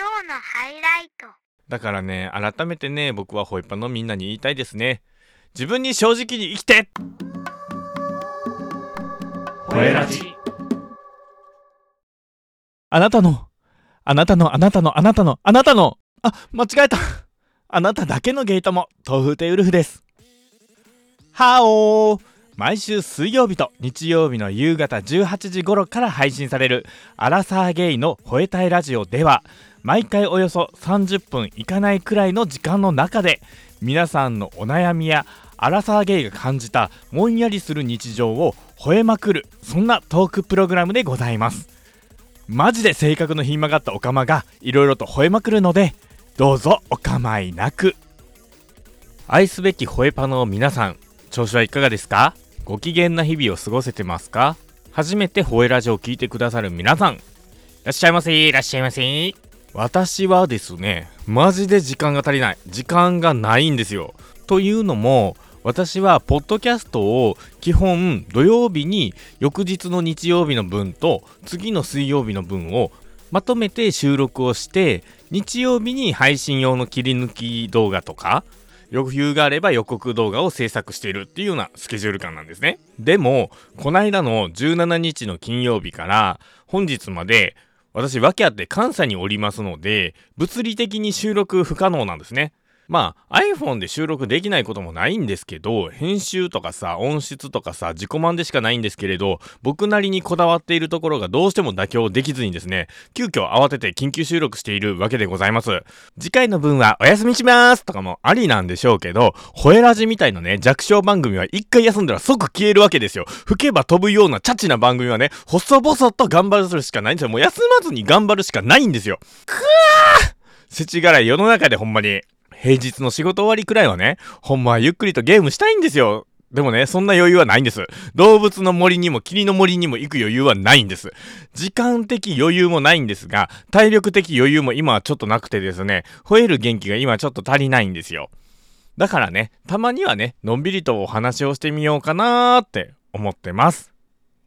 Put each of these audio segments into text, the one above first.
今日のハイライト。だからね改めてね僕はホイパのみんなに言いたいですね。自分に正直に生きて。ホエラジ。あなたの。あなたのあなたのあなたの。あなたの。あ間違えた。あなただけのゲートも豆腐亭ウルフです。はおー。毎週水曜日と日曜日の夕方18時頃から配信されるアラサーゲイの吠えたいラジオでは毎回およそ30分いかないくらいの時間の中で皆さんのお悩みやアラサーゲイが感じたもんやりする日常を吠えまくるそんなトークプログラムでございます。マジで性格のひん曲がったオカマがいろいろと吠えまくるのでどうぞお構いなく。愛すべき吠えパの皆さん調子はいかがですか？ご機嫌な日々を過ごせてますか？初めて吠えラジオを聞いてくださる皆さんいらっしゃいませいらっしゃいませ。私はですねマジで時間が足りない。時間がないんですよ。というのも私はポッドキャストを基本土曜日に翌日の日曜日の分と次の水曜日の分をまとめて収録をして日曜日に配信用の切り抜き動画とか余裕があれば予告動画を制作しているっていうようなスケジュール感なんですね。でもこないだの17日の金曜日から本日まで私訳あって関西におりますので物理的に収録不可能なんですね。まあ iPhone で収録できないこともないんですけど編集とかさ音質とかさ自己満でしかないんですけれど僕なりにこだわっているところがどうしても妥協できずにですね急遽慌てて緊急収録しているわけでございます。次回の分はお休みしますとかもありなんでしょうけどホエラジみたいなね弱小番組は一回休んだら即消えるわけですよ。吹けば飛ぶようなチャチな番組はね細々と頑張るしかないんですよ。もう休まずに頑張るしかないんですよ。くわー世知辛い世の中でほんまに。平日の仕事終わりくらいはね、ほんまはゆっくりとゲームしたいんですよ。でもね、そんな余裕はないんです。動物の森にも霧の森にも行く余裕はないんです。時間的余裕もないんですが、体力的余裕も今はちょっとなくてですね、吠える元気が今ちょっと足りないんですよ。だからね、たまにはね、のんびりとお話をしてみようかなーって思ってます。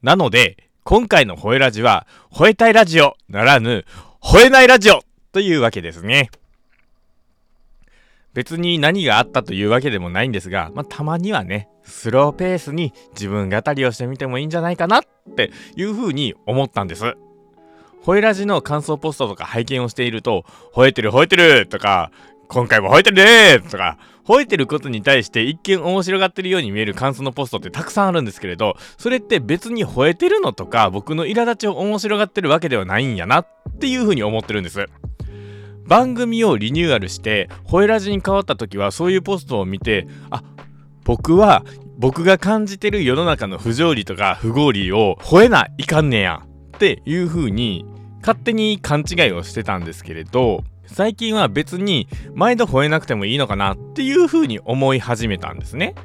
なので、今回の吠えラジは、吠えたいラジオならぬ、吠えないラジオというわけですね。別に何があったというわけでもないんですが、まあ、たまにはね、スローペースに自分語りをしてみてもいいんじゃないかなっていうふうに思ったんです。ホエラジの感想ポストとか拝見をしていると、吠えてる吠えてるとか、今回も吠えてるねとか、吠えてることに対して一見面白がってるように見える感想のポストってたくさんあるんですけれど、それって別に吠えてるのとか、僕の苛立ちを面白がってるわけではないんやなっていうふうに思ってるんです。番組をリニューアルしてホエラジに変わった時はそういうポストを見てあ僕は僕が感じてる世の中の不条理とか不合理を吠えないかんねやっていう風に勝手に勘違いをしてたんですけれど最近は別に毎度吠えなくてもいいのかなっていう風に思い始めたんですね。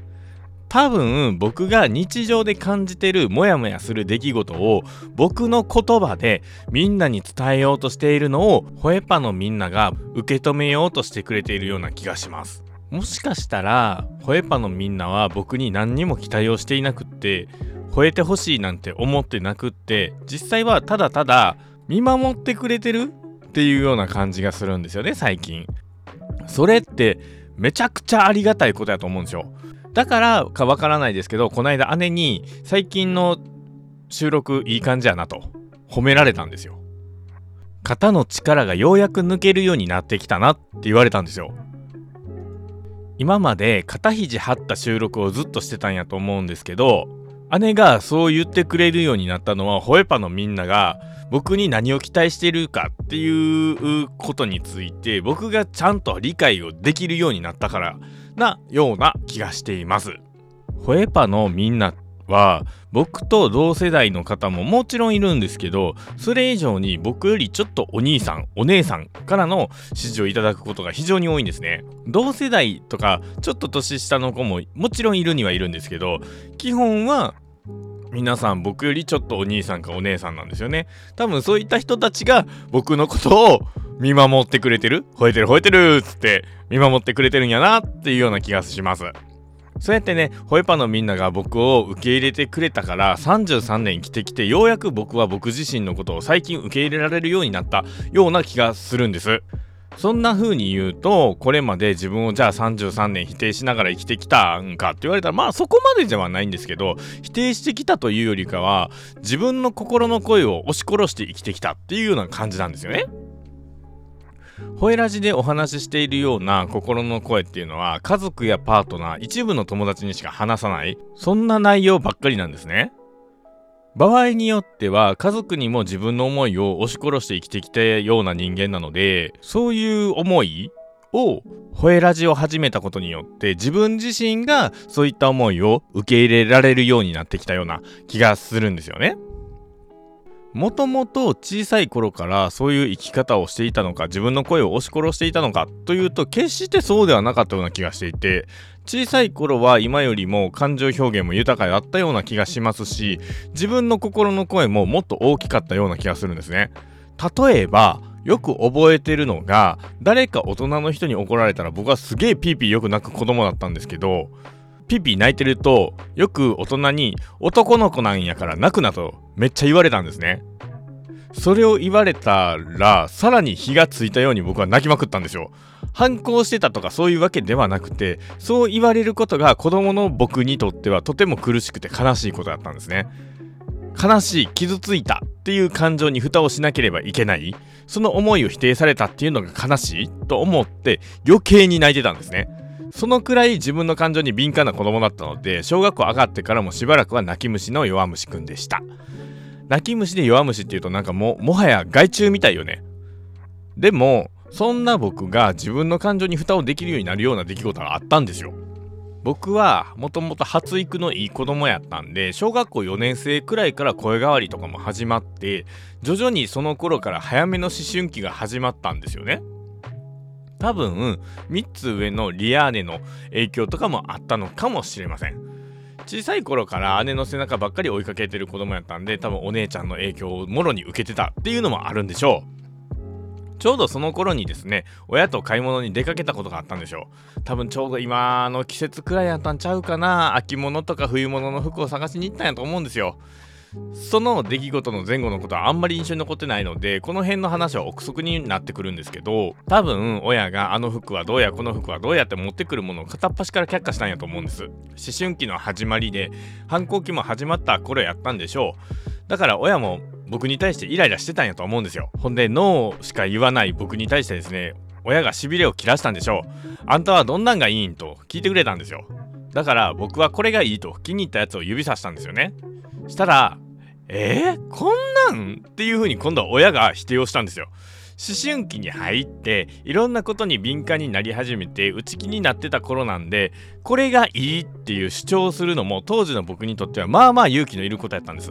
多分僕が日常で感じてるモヤモヤする出来事を僕の言葉でみんなに伝えようとしているのをホエパのみんなが受け止めようとしてくれているような気がします。もしかしたらホエパのみんなは僕に何にも期待をしていなくって吠えてほしいなんて思ってなくって実際はただただ見守ってくれてるっていうような感じがするんですよね最近。それってめちゃくちゃありがたいことやと思うんですよ。だからかわからないですけどこの間姉に最近の収録いい感じやなと褒められたんですよ。肩の力がようやく抜けるようになってきたなって言われたんですよ。今まで肩肘張った収録をずっとしてたんやと思うんですけど姉がそう言ってくれるようになったのはホエパのみんなが僕に何を期待してるかっていうことについて僕がちゃんと理解をできるようになったからなような気がしています。ホエパのみんなは僕と同世代の方ももちろんいるんですけどそれ以上に僕よりちょっとお兄さんお姉さんからの指示をいただくことが非常に多いんですね同世代とかちょっと年下の子ももちろんいるにはいるんですけど基本は皆さん僕よりちょっとお兄さんかお姉さんなんですよね多分そういった人たちが僕のことを見守ってくれてる？吠えてる吠えてるっつって見守ってくれてるんやなっていうような気がします。そうやってねホエパのみんなが僕を受け入れてくれたから33年生きてきてようやく僕は僕自身のことを最近受け入れられるようになったような気がするんです。そんな風に言うとこれまで自分をじゃあ33年否定しながら生きてきたんかって言われたらまあそこまでではないんですけど否定してきたというよりかは自分の心の声を押し殺して生きてきたっていうような感じなんですよね。ホエラジでお話ししているような心の声っていうのは家族やパートナー一部の友達にしか話さないそんな内容ばっかりなんですね場合によっては家族にも自分の思いを押し殺して生きてきたような人間なのでそういう思いをホエラジを始めたことによって自分自身がそういった思いを受け入れられるようになってきたような気がするんですよね。もともと小さい頃からそういう生き方をしていたのか自分の声を押し殺していたのかというと決してそうではなかったような気がしていて小さい頃は今よりも感情表現も豊かであったような気がしますし自分の心の声ももっと大きかったような気がするんですね。例えばよく覚えてるのが誰か大人の人に怒られたら僕はすげえピーピーよく泣く子供だったんですけどピピ泣いてるとよく大人に男の子なんやから泣くなとめっちゃ言われたんですね。それを言われたらさらに火がついたように僕は泣きまくったんですよ。反抗してたとかそういうわけではなくてそう言われることが子供の僕にとってはとても苦しくて悲しいことだったんですね。悲しい傷ついたっていう感情に蓋をしなければいけない。その思いを否定されたっていうのが悲しいと思って余計に泣いてたんですね。そのくらい自分の感情に敏感な子供だったので小学校上がってからもしばらくは泣き虫の弱虫くんでした。泣き虫で弱虫っていうとなんかもうもはや害虫みたいよね。でもそんな僕が自分の感情に蓋をできるようになるような出来事があったんですよ。僕はもともと発育のいい子供やったんで小学校4年生くらいから声変わりとかも始まって徐々にその頃から早めの思春期が始まったんですよね。多分3つ上のリアーネの影響とかもあったのかもしれません。小さい頃から姉の背中ばっかり追いかけてる子供やったんで多分お姉ちゃんの影響をもろに受けてたっていうのもあるんでしょう。ちょうどその頃にですね親と買い物に出かけたことがあったんでしょう。多分ちょうど今の季節くらいやったんちゃうかな秋物とか冬物の服を探しに行ったんやと思うんですよ。その出来事の前後のことはあんまり印象に残ってないのでこの辺の話は憶測になってくるんですけど多分親があの服はどうやこの服はどうやって持ってくるものを片っ端から却下したんやと思うんです。思春期の始まりで反抗期も始まった頃やったんでしょう。だから親も僕に対してイライラしてたんやと思うんですよ。ほんでノーしか言わない僕に対してですね親がしびれを切らしたんでしょう。あんたはどんなんがいいんと聞いてくれたんですよ。だから僕はこれがいいと気に入ったやつを指さしたんですよね。したらえー、こんなんっていう風に今度は親が否定をしたんですよ。思春期に入っていろんなことに敏感になり始めて内気になってた頃なんでこれがいいっていう主張するのも当時の僕にとってはまあまあ勇気のいることやったんです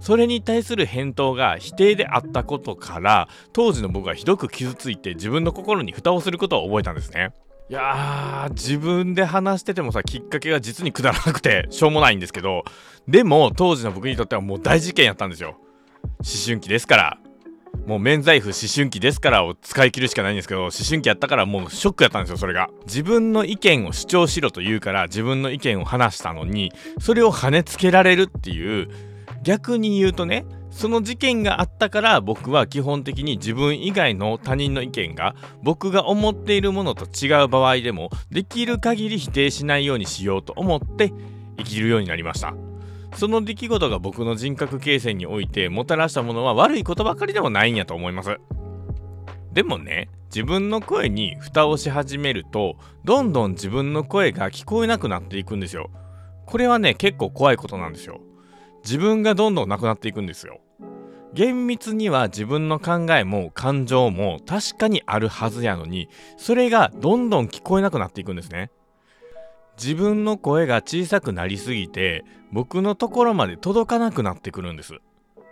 それに対する返答が否定であったことから当時の僕はひどく傷ついて自分の心に蓋をすることを覚えたんですねいやー自分で話しててもさきっかけが実にくだらなくてしょうもないんですけどでも当時の僕にとってはもう大事件やったんですよ。思春期ですから。もう免罪符思春期ですからを使い切るしかないんですけど思春期やったからもうショックやったんですよそれが。自分の意見を主張しろと言うから自分の意見を話したのにそれを跳ねつけられるっていう逆に言うとねその事件があったから僕は基本的に自分以外の他人の意見が僕が思っているものと違う場合でもできる限り否定しないようにしようと思って生きるようになりました。その出来事が僕の人格形成においてもたらしたものは悪いことばかりでもないんやと思います。でもね自分の声に蓋をし始めるとどんどん自分の声が聞こえなくなっていくんですよ。これはね結構怖いことなんですよ。自分がどんどんなくなっていくんですよ。厳密には自分の考えも感情も確かにあるはずやのにそれがどんどん聞こえなくなっていくんですね。自分の声が小さくなりすぎて僕のところまで届かなくなってくるんです。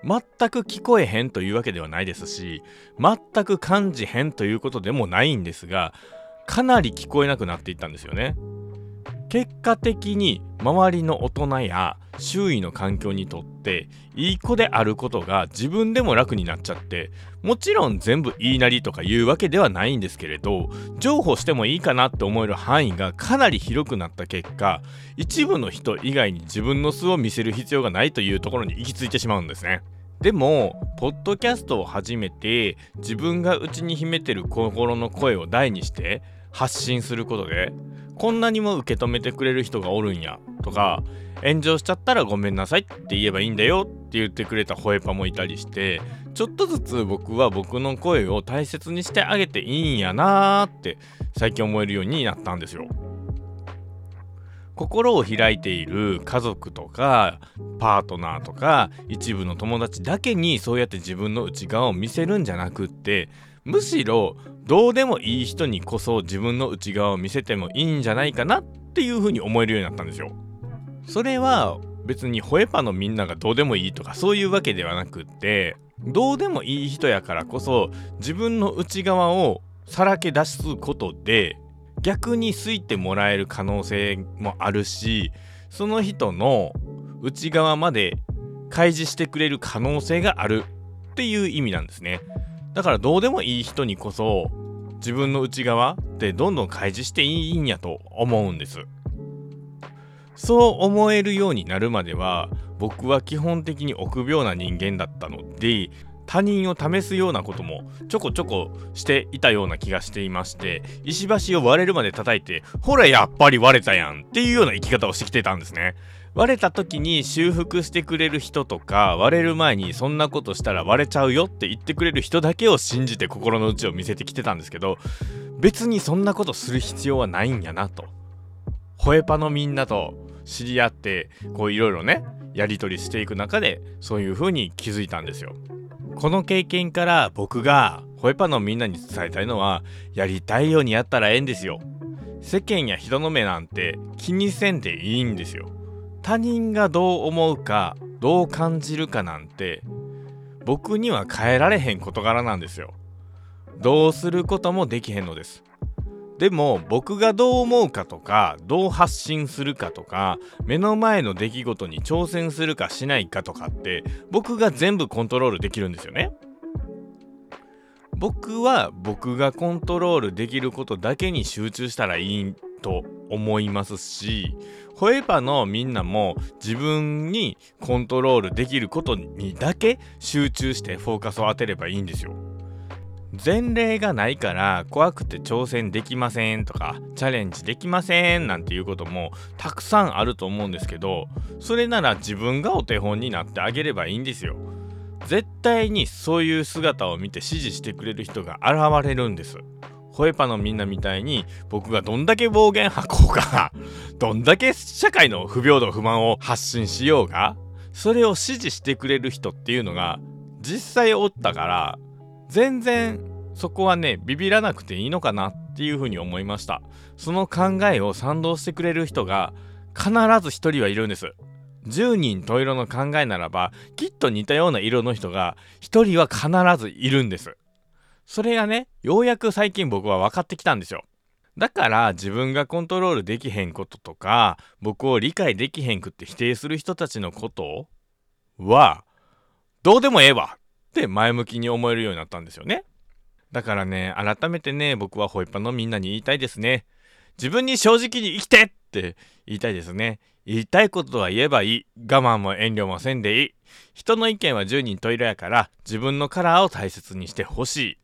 全く聞こえへんというわけではないですし全く感じへんということでもないんですがかなり聞こえなくなっていったんですよね。結果的に周りの大人や周囲の環境にとっていい子であることが自分でも楽になっちゃってもちろん全部言いなりとか言うわけではないんですけれど譲歩してもいいかなって思える範囲がかなり広くなった結果一部の人以外に自分の素を見せる必要がないというところに行き着いてしまうんですね。でもポッドキャストを始めて自分が内に秘めてる心の声を大にして発信することでこんなにも受け止めてくれる人がおるんやとか炎上しちゃったらごめんなさいって言えばいいんだよって言ってくれたホエパもいたりしてちょっとずつ僕は僕の声を大切にしてあげていいんやなーって最近思えるようになったんですよ。心を開いている家族とかパートナーとか一部の友達だけにそうやって自分の内側を見せるんじゃなくってむしろどうでもいい人にこそ自分の内側を見せてもいいんじゃないかなっていうふうに思えるようになったんですよ。それは別にホエパのみんながどうでもいいとかそういうわけではなくってどうでもいい人やからこそ自分の内側をさらけ出すことで逆に好いてもらえる可能性もあるしその人の内側まで開示してくれる可能性があるっていう意味なんですねだからどうでもいい人にこそ自分の内側ってどんどん開示していいんやと思うんです。そう思えるようになるまでは僕は基本的に臆病な人間だったので他人を試すようなこともちょこちょこしていたような気がしていまして石橋を割れるまで叩いてほらやっぱり割れたやんっていうような生き方をしてきてたんですね。割れた時に修復してくれる人とか割れる前にそんなことしたら割れちゃうよって言ってくれる人だけを信じて心の内を見せてきてたんですけど別にそんなことする必要はないんやなとホエパのみんなと知り合ってこういろいろねやり取りしていく中でそういう風に気づいたんですよ。この経験から僕がホエパのみんなに伝えたいのはやりたいようにやったらええんですよ。世間や人の目なんて気にせんでいいんですよ。他人がどう思うかどう感じるかなんて僕には変えられへん事柄なんですよ。どうすることもできへんのです。でも僕がどう思うかとかどう発信するかとか目の前の出来事に挑戦するかしないかとかって僕が全部コントロールできるんですよね。僕は僕がコントロールできることだけに集中したらいいと思いますしホエパのみんなも自分にコントロールできることにだけ集中してフォーカスを当てればいいんですよ。前例がないから怖くて挑戦できませんとかチャレンジできませんなんていうこともたくさんあると思うんですけどそれなら自分がお手本になってあげればいいんですよ絶対にそういう姿を見て支持してくれる人が現れるんですホエパのみんなみたいに僕がどんだけ暴言吐こうが どんだけ社会の不平等不満を発信しようがそれを支持してくれる人っていうのが実際おったから全然そこはねビビらなくていいのかなっていうふうに思いました。その考えを賛同してくれる人が必ず1人はいるんです。10人十色の考えならばきっと似たような色の人が1人は必ずいるんです。それがねようやく最近僕は分かってきたんですよだから自分がコントロールできへんこととか僕を理解できへんくって否定する人たちのことはどうでもええわって前向きに思えるようになったんですよね。だからね、改めてね、僕はホイッパのみんなに言いたいですね。自分に正直に生きてって言いたいですね。言いたいことは言えばいい。我慢も遠慮もせんでいい。人の意見は10人十色やから自分のカラーを大切にしてほしい。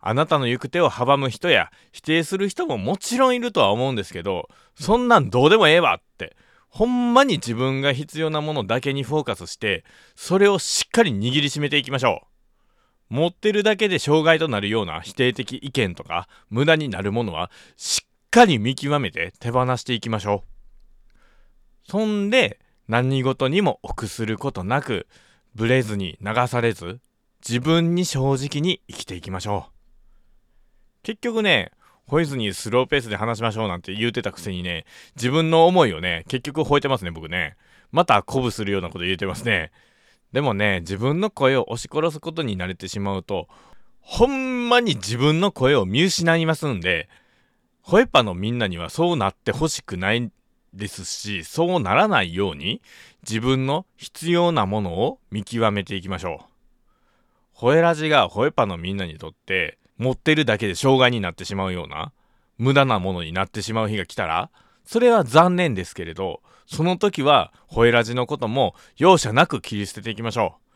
あなたの行く手を阻む人や否定する人ももちろんいるとは思うんですけど、そんなんどうでもええわってほんまに自分が必要なものだけにフォーカスしてそれをしっかり握りしめていきましょう。持ってるだけで障害となるような否定的意見とか無駄になるものはしっかり見極めて手放していきましょう。そんで何事にも臆することなくブレずに流されず自分に正直に生きていきましょう。結局ね吠えずにスローペースで話しましょうなんて言うてたくせにね、自分の思いをね、結局吠えてますね、僕ね。また鼓舞するようなこと言うてますね。でもね、自分の声を押し殺すことに慣れてしまうと、ほんまに自分の声を見失いますんで、ホエパのみんなにはそうなってほしくないですしそうならないように自分の必要なものを見極めていきましょうホエラジがホエパのみんなにとって持ってるだけで障害になってしまうような無駄なものになってしまう日が来たらそれは残念ですけれどその時はホエラジのことも容赦なく切り捨てていきましょう。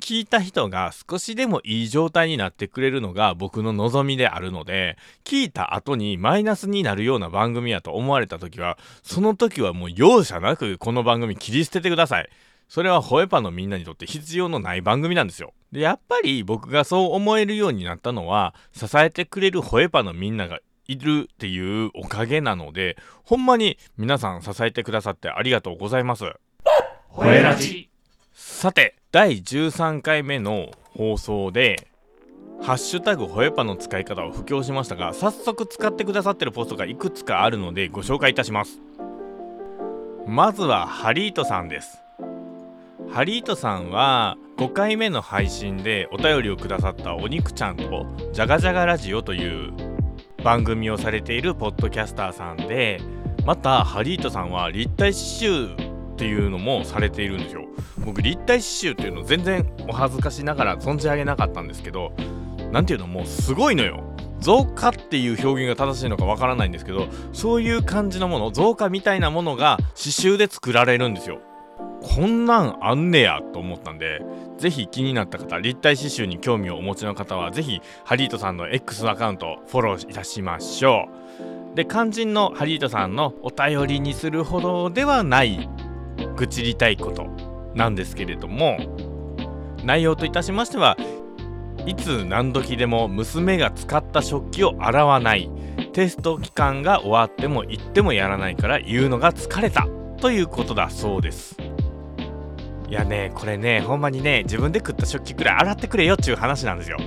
聞いた人が少しでもいい状態になってくれるのが僕の望みであるので聞いた後にマイナスになるような番組やと思われた時はその時はもう容赦なくこの番組切り捨ててください。それはホエパのみんなにとって必要のない番組なんですよ。でやっぱり僕がそう思えるようになったのは支えてくれるホエパのみんながいるっていうおかげなのでほんまに皆さん支えてくださってありがとうございます。ホエラジ。さて第13回目の放送で「ハッシュタグホエパ」の使い方を布教しましたが早速使ってくださってるポストがいくつかあるのでご紹介いたします。まずはハリートさんですハリートさんは5回目の配信でお便りをくださったお肉ちゃんとジャガジャガラジオという番組をされているポッドキャスターさんでまたハリートさんは立体刺繍っていうのもされているんですよ。僕立体刺繍っていうの全然お恥ずかしながら存じ上げなかったんですけど何ていうのもうすごいのよ。造花っていう表現が正しいのかわからないんですけどそういう感じのもの造花みたいなものが刺繍で作られるんですよ。こんなんあんねやと思ったんでぜひ気になった方立体刺繍に興味をお持ちの方はぜひハリートさんの X アカウントフォローいたしましょう。で肝心のハリートさんのお便りにするほどではない愚痴りたいことなんですけれども内容といたしましてはいつ何時でも娘が使った食器を洗わないテスト期間が終わっても言ってもやらないから言うのが疲れたということだそうです。いやねこれねほんまにね自分で食った食器くらい洗ってくれよっちゅう話なんですよ。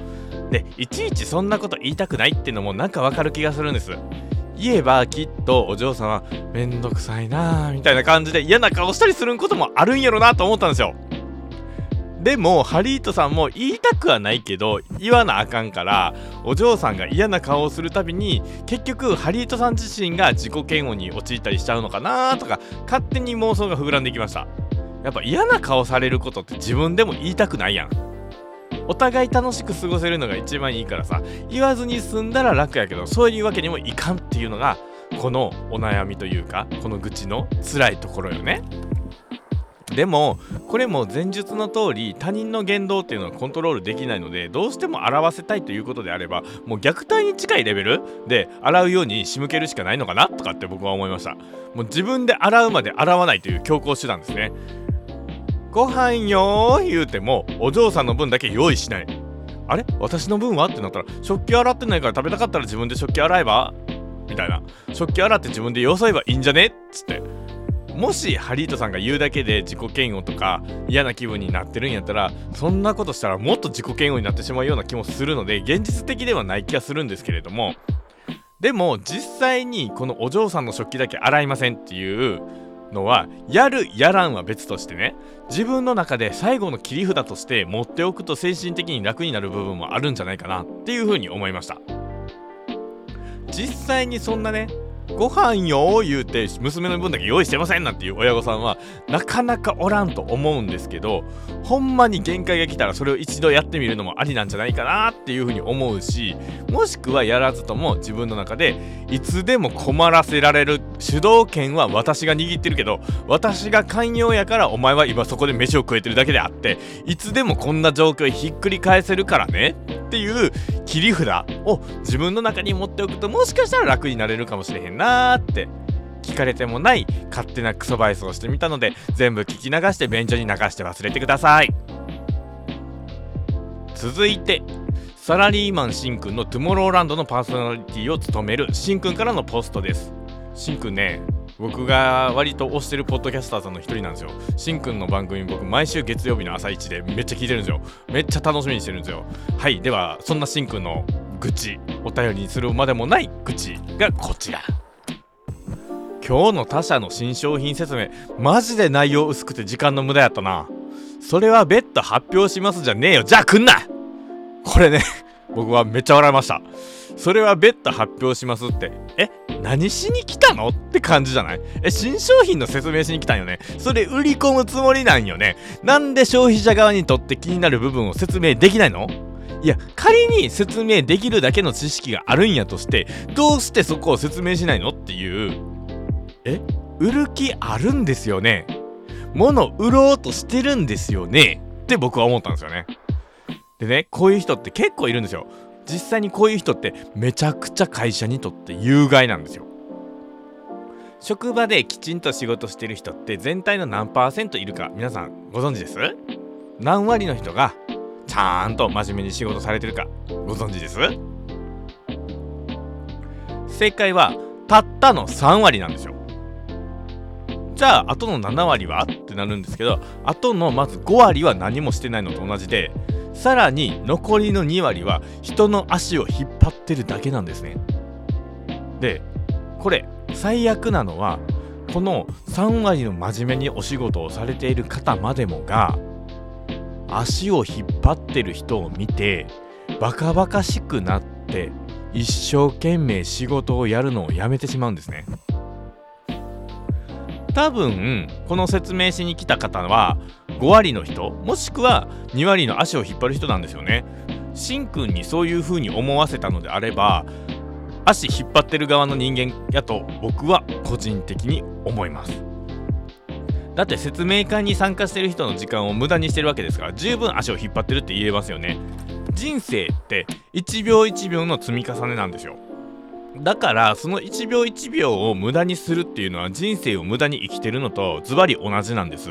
でいちいちそんなこと言いたくないってのもなんかわかる気がするんです。言えばきっとお嬢さんはめんどくさいなーみたいな感じで嫌な顔したりすることもあるんやろなと思ったんですよ。でもハリートさんも言いたくはないけど言わなあかんからお嬢さんが嫌な顔をするたびに結局ハリートさん自身が自己嫌悪に陥ったりしちゃうのかなとか勝手に妄想が膨らんできました。やっぱ嫌な顔されることって自分でも言いたくないやん。お互い楽しく過ごせるのが一番いいからさ言わずに済んだら楽やけどそういうわけにもいかんっていうのがこのお悩みというかこの愚痴の辛いところよね。でもこれも前述の通り他人の言動っていうのはコントロールできないのでどうしても表せたいということであればもう虐待に近いレベルで洗うように仕向けるしかないのかなとかって僕は思いました。もう自分で洗うまで洗わないという強行手段ですね。ご飯よー言うてもお嬢さんの分だけ用意しない。あれ？私の分は？ってなったら食器洗ってないから食べたかったら自分で食器洗えば？みたいな。食器洗って自分でよそえばいいんじゃね？っつって。もしハリートさんが言うだけで自己嫌悪とか嫌な気分になってるんやったらそんなことしたらもっと自己嫌悪になってしまうような気もするので現実的ではない気がするんですけれども。でも実際にこのお嬢さんの食器だけ洗いませんっていうのはやるやらんは別としてね自分の中で最後の切り札として持っておくと精神的に楽になる部分もあるんじゃないかなっていうふうに思いました。実際にそんなねご飯よ言うて娘の分だけ用意してませんなんていう親御さんはなかなかおらんと思うんですけどほんまに限界が来たらそれを一度やってみるのもありなんじゃないかなっていうふうに思うしもしくはやらずとも自分の中でいつでも困らせられる主導権は私が握ってるけど私が寛容やからお前は今そこで飯を食えてるだけであっていつでもこんな状況ひっくり返せるからね。っていう切り札を自分の中に持っておくともしかしたら楽になれるかもしれへんなーって聞かれてもない勝手なクソバイスをしてみたので全部聞き流して便所に流して忘れてください。続いてサラリーマンしんくんのトゥモローランドのパーソナリティを務めるしんくんからのポストです。しんくんね僕が割と推してるポッドキャスターさんの一人なんですよ。しんくんの番組僕毎週月曜日の朝一でめっちゃ聞いてるんですよ。めっちゃ楽しみにしてるんですよ。はいではそんなしんくんの愚痴お便りにするまでもない愚痴がこちら。今日の他社の新商品説明マジで内容薄くて時間の無駄やったな。それは別途発表しますじゃねえよ。じゃあ来んな。これね僕はめっちゃ笑いました。それは別途発表しますって。え何しに来たのって感じじゃない？え新商品の説明しに来たんよね。それ売り込むつもりなんよね。なんで消費者側にとって気になる部分を説明できないの？いや仮に説明できるだけの知識があるんやとしてどうしてそこを説明しないのっていう。え売る気あるんですよね？物売ろうとしてるんですよね？って僕は思ったんですよね。でねこういう人って結構いるんですよ。実際にこういう人ってめちゃくちゃ会社にとって有害なんですよ。職場できちんと仕事してる人って全体の何パーセントいるか皆さんご存知です？何割の人がちゃんと真面目に仕事されてるかご存知です？正解はたったの3割なんですよ。じゃああとの7割は？ってなるんですけどあとのまず5割は何もしてないのと同じでさらに残りの2割は人の足を引っ張ってるだけなんですね。でこれ最悪なのはこの3割の真面目にお仕事をされている方までもが足を引っ張ってる人を見てバカバカしくなって一生懸命仕事をやるのをやめてしまうんですね。多分この説明しに来た方は5割の人もしくは2割の足を引っ張る人なんですよね。しんくんにそういう風に思わせたのであれば足引っ張ってる側の人間やと僕は個人的に思います。だって説明会に参加してる人の時間を無駄にしてるわけですから十分足を引っ張ってるって言えますよね。人生って1秒1秒の積み重ねなんですよ。だからその1秒1秒を無駄にするっていうのは人生を無駄に生きてるのとズバリ同じなんです。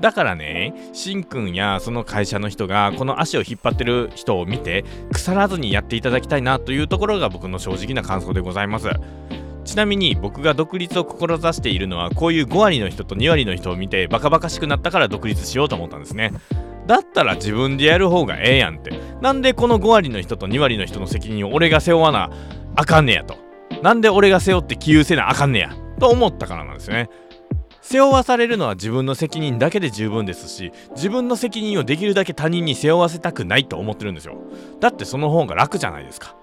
だからねしんくんやその会社の人がこの足を引っ張ってる人を見て腐らずにやっていただきたいなというところが僕の正直な感想でございます。ちなみに僕が独立を志しているのはこういう5割の人と2割の人を見てバカバカしくなったから独立しようと思ったんですね。だったら自分でやる方がええやんって。なんでこの5割の人と2割の人の責任を俺が背負わな。あかんねやと。なんで俺が背負って起憂せなあかんねや。と思ったからなんですね。背負わされるのは自分の責任だけで十分ですし自分の責任をできるだけ他人に背負わせたくないと思ってるんですよ。だってその方が楽じゃないですか。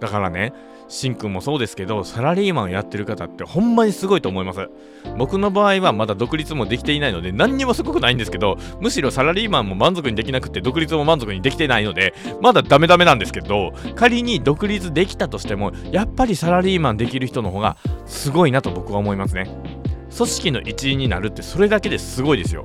だからねしんくんもそうですけどサラリーマンやってる方ってほんまにすごいと思います。僕の場合はまだ独立もできていないので何にもすごくないんですけどむしろサラリーマンも満足にできなくて独立も満足にできてないのでまだダメダメなんですけど仮に独立できたとしてもやっぱりサラリーマンできる人の方がすごいなと僕は思いますね。組織の一員になるってそれだけですごいですよ。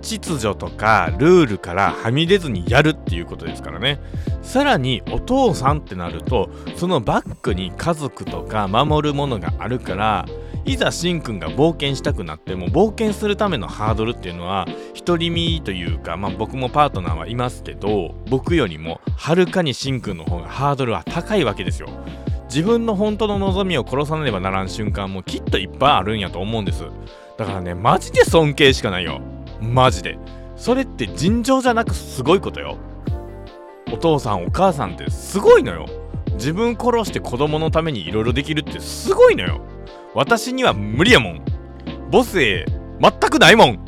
秩序とかルールからはみ出ずにやるっていうことですからね。さらにお父さんってなるとそのバックに家族とか守るものがあるからいざしんくんが冒険したくなっても冒険するためのハードルっていうのは独り身というか、まあ、僕もパートナーはいますけど僕よりもはるかにしんくんの方がハードルは高いわけですよ。自分の本当の望みを殺さねばならん瞬間もきっといっぱいあるんやと思うんです。だからねマジで尊敬しかないよ。マジで。それって尋常じゃなくすごいことよ。お父さんお母さんってすごいのよ。自分殺して子供のためにいろいろできるってすごいのよ。私には無理やもん。母性全くないもん。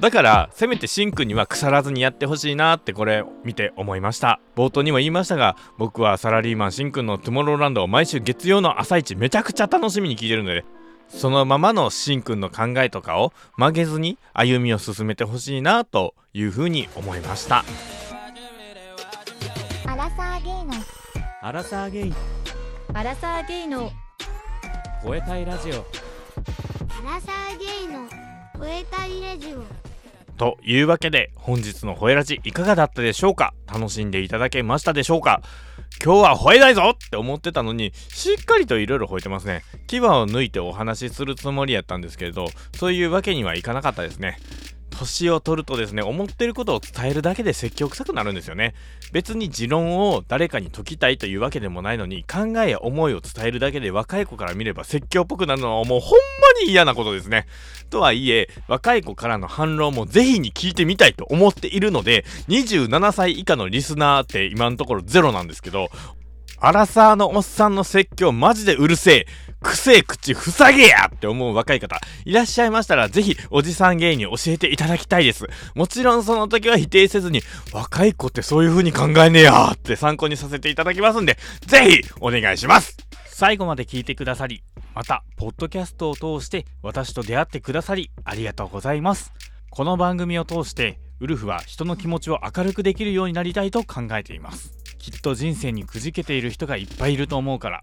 だからせめてしんくんには腐らずにやってほしいなってこれ見て思いました。冒頭にも言いましたが僕はサラリーマンしんくんのトゥモローランドを毎週月曜の朝一めちゃくちゃ楽しみに聞いてるのでそのままのしんくんの考えとかを曲げずに歩みを進めてほしいなというふうに思いました。アラサーゲイの。アラサーゲイ。アラサーゲイの。超えたいラジオ。アラサーゲイの。吠えたいラジオというわけで本日の吠えラジいかがだったでしょうか？楽しんでいただけましたでしょうか？今日は吠えないぞって思ってたのにしっかりといろいろ吠えてますね。牙を抜いてお話しするつもりやったんですけれどそういうわけにはいかなかったですね。年を取るとですね思ってることを伝えるだけで説教臭くなるんですよね。別に持論を誰かに解きたいというわけでもないのに考えや思いを伝えるだけで若い子から見れば説教っぽくなるのはもうほんまに嫌なことですね。とはいえ若い子からの反論もぜひに聞いてみたいと思っているので27歳以下のリスナーって今のところゼロなんですけどアラサーのおっさんの説教マジでうるせえ。くせえ口塞げやって思う若い方いらっしゃいましたらぜひおじさん芸に教えていただきたいです。もちろんその時は否定せずに若い子ってそういう風に考えねえやって参考にさせていただきますんでぜひお願いします。最後まで聞いてくださりまたポッドキャストを通して私と出会ってくださりありがとうございます。この番組を通してウルフは人の気持ちを明るくできるようになりたいと考えています。きっと人生にくじけている人がいっぱいいると思うから。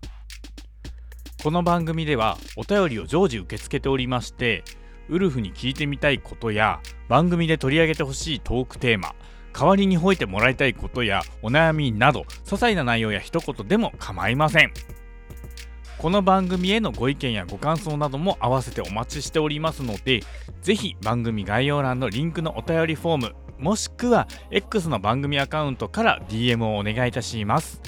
この番組ではお便りを常時受け付けておりましてウルフに聞いてみたいことや番組で取り上げてほしいトークテーマ代わりに吠えてもらいたいことやお悩みなど些細な内容や一言でも構いません。この番組へのご意見やご感想なども合わせてお待ちしておりますのでぜひ番組概要欄のリンクのお便りフォームもしくは X の番組アカウントから DM をお願いいたします。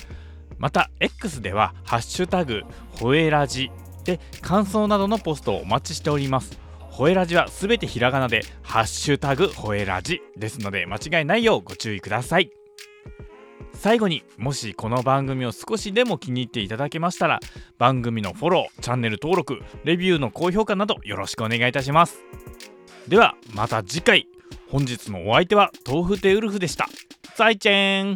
また X では「ハッシュタグほえラジ」で感想などのポストをお待ちしております。ほえラジはすべてひらがなで「ハッシュタグほえラジ」ですので間違いないようご注意ください。最後にもしこの番組を少しでも気に入っていただけましたら番組のフォローチャンネル登録レビューの高評価などよろしくお願いいたします。ではまた次回。本日のお相手は豆腐テウルフでした。再见。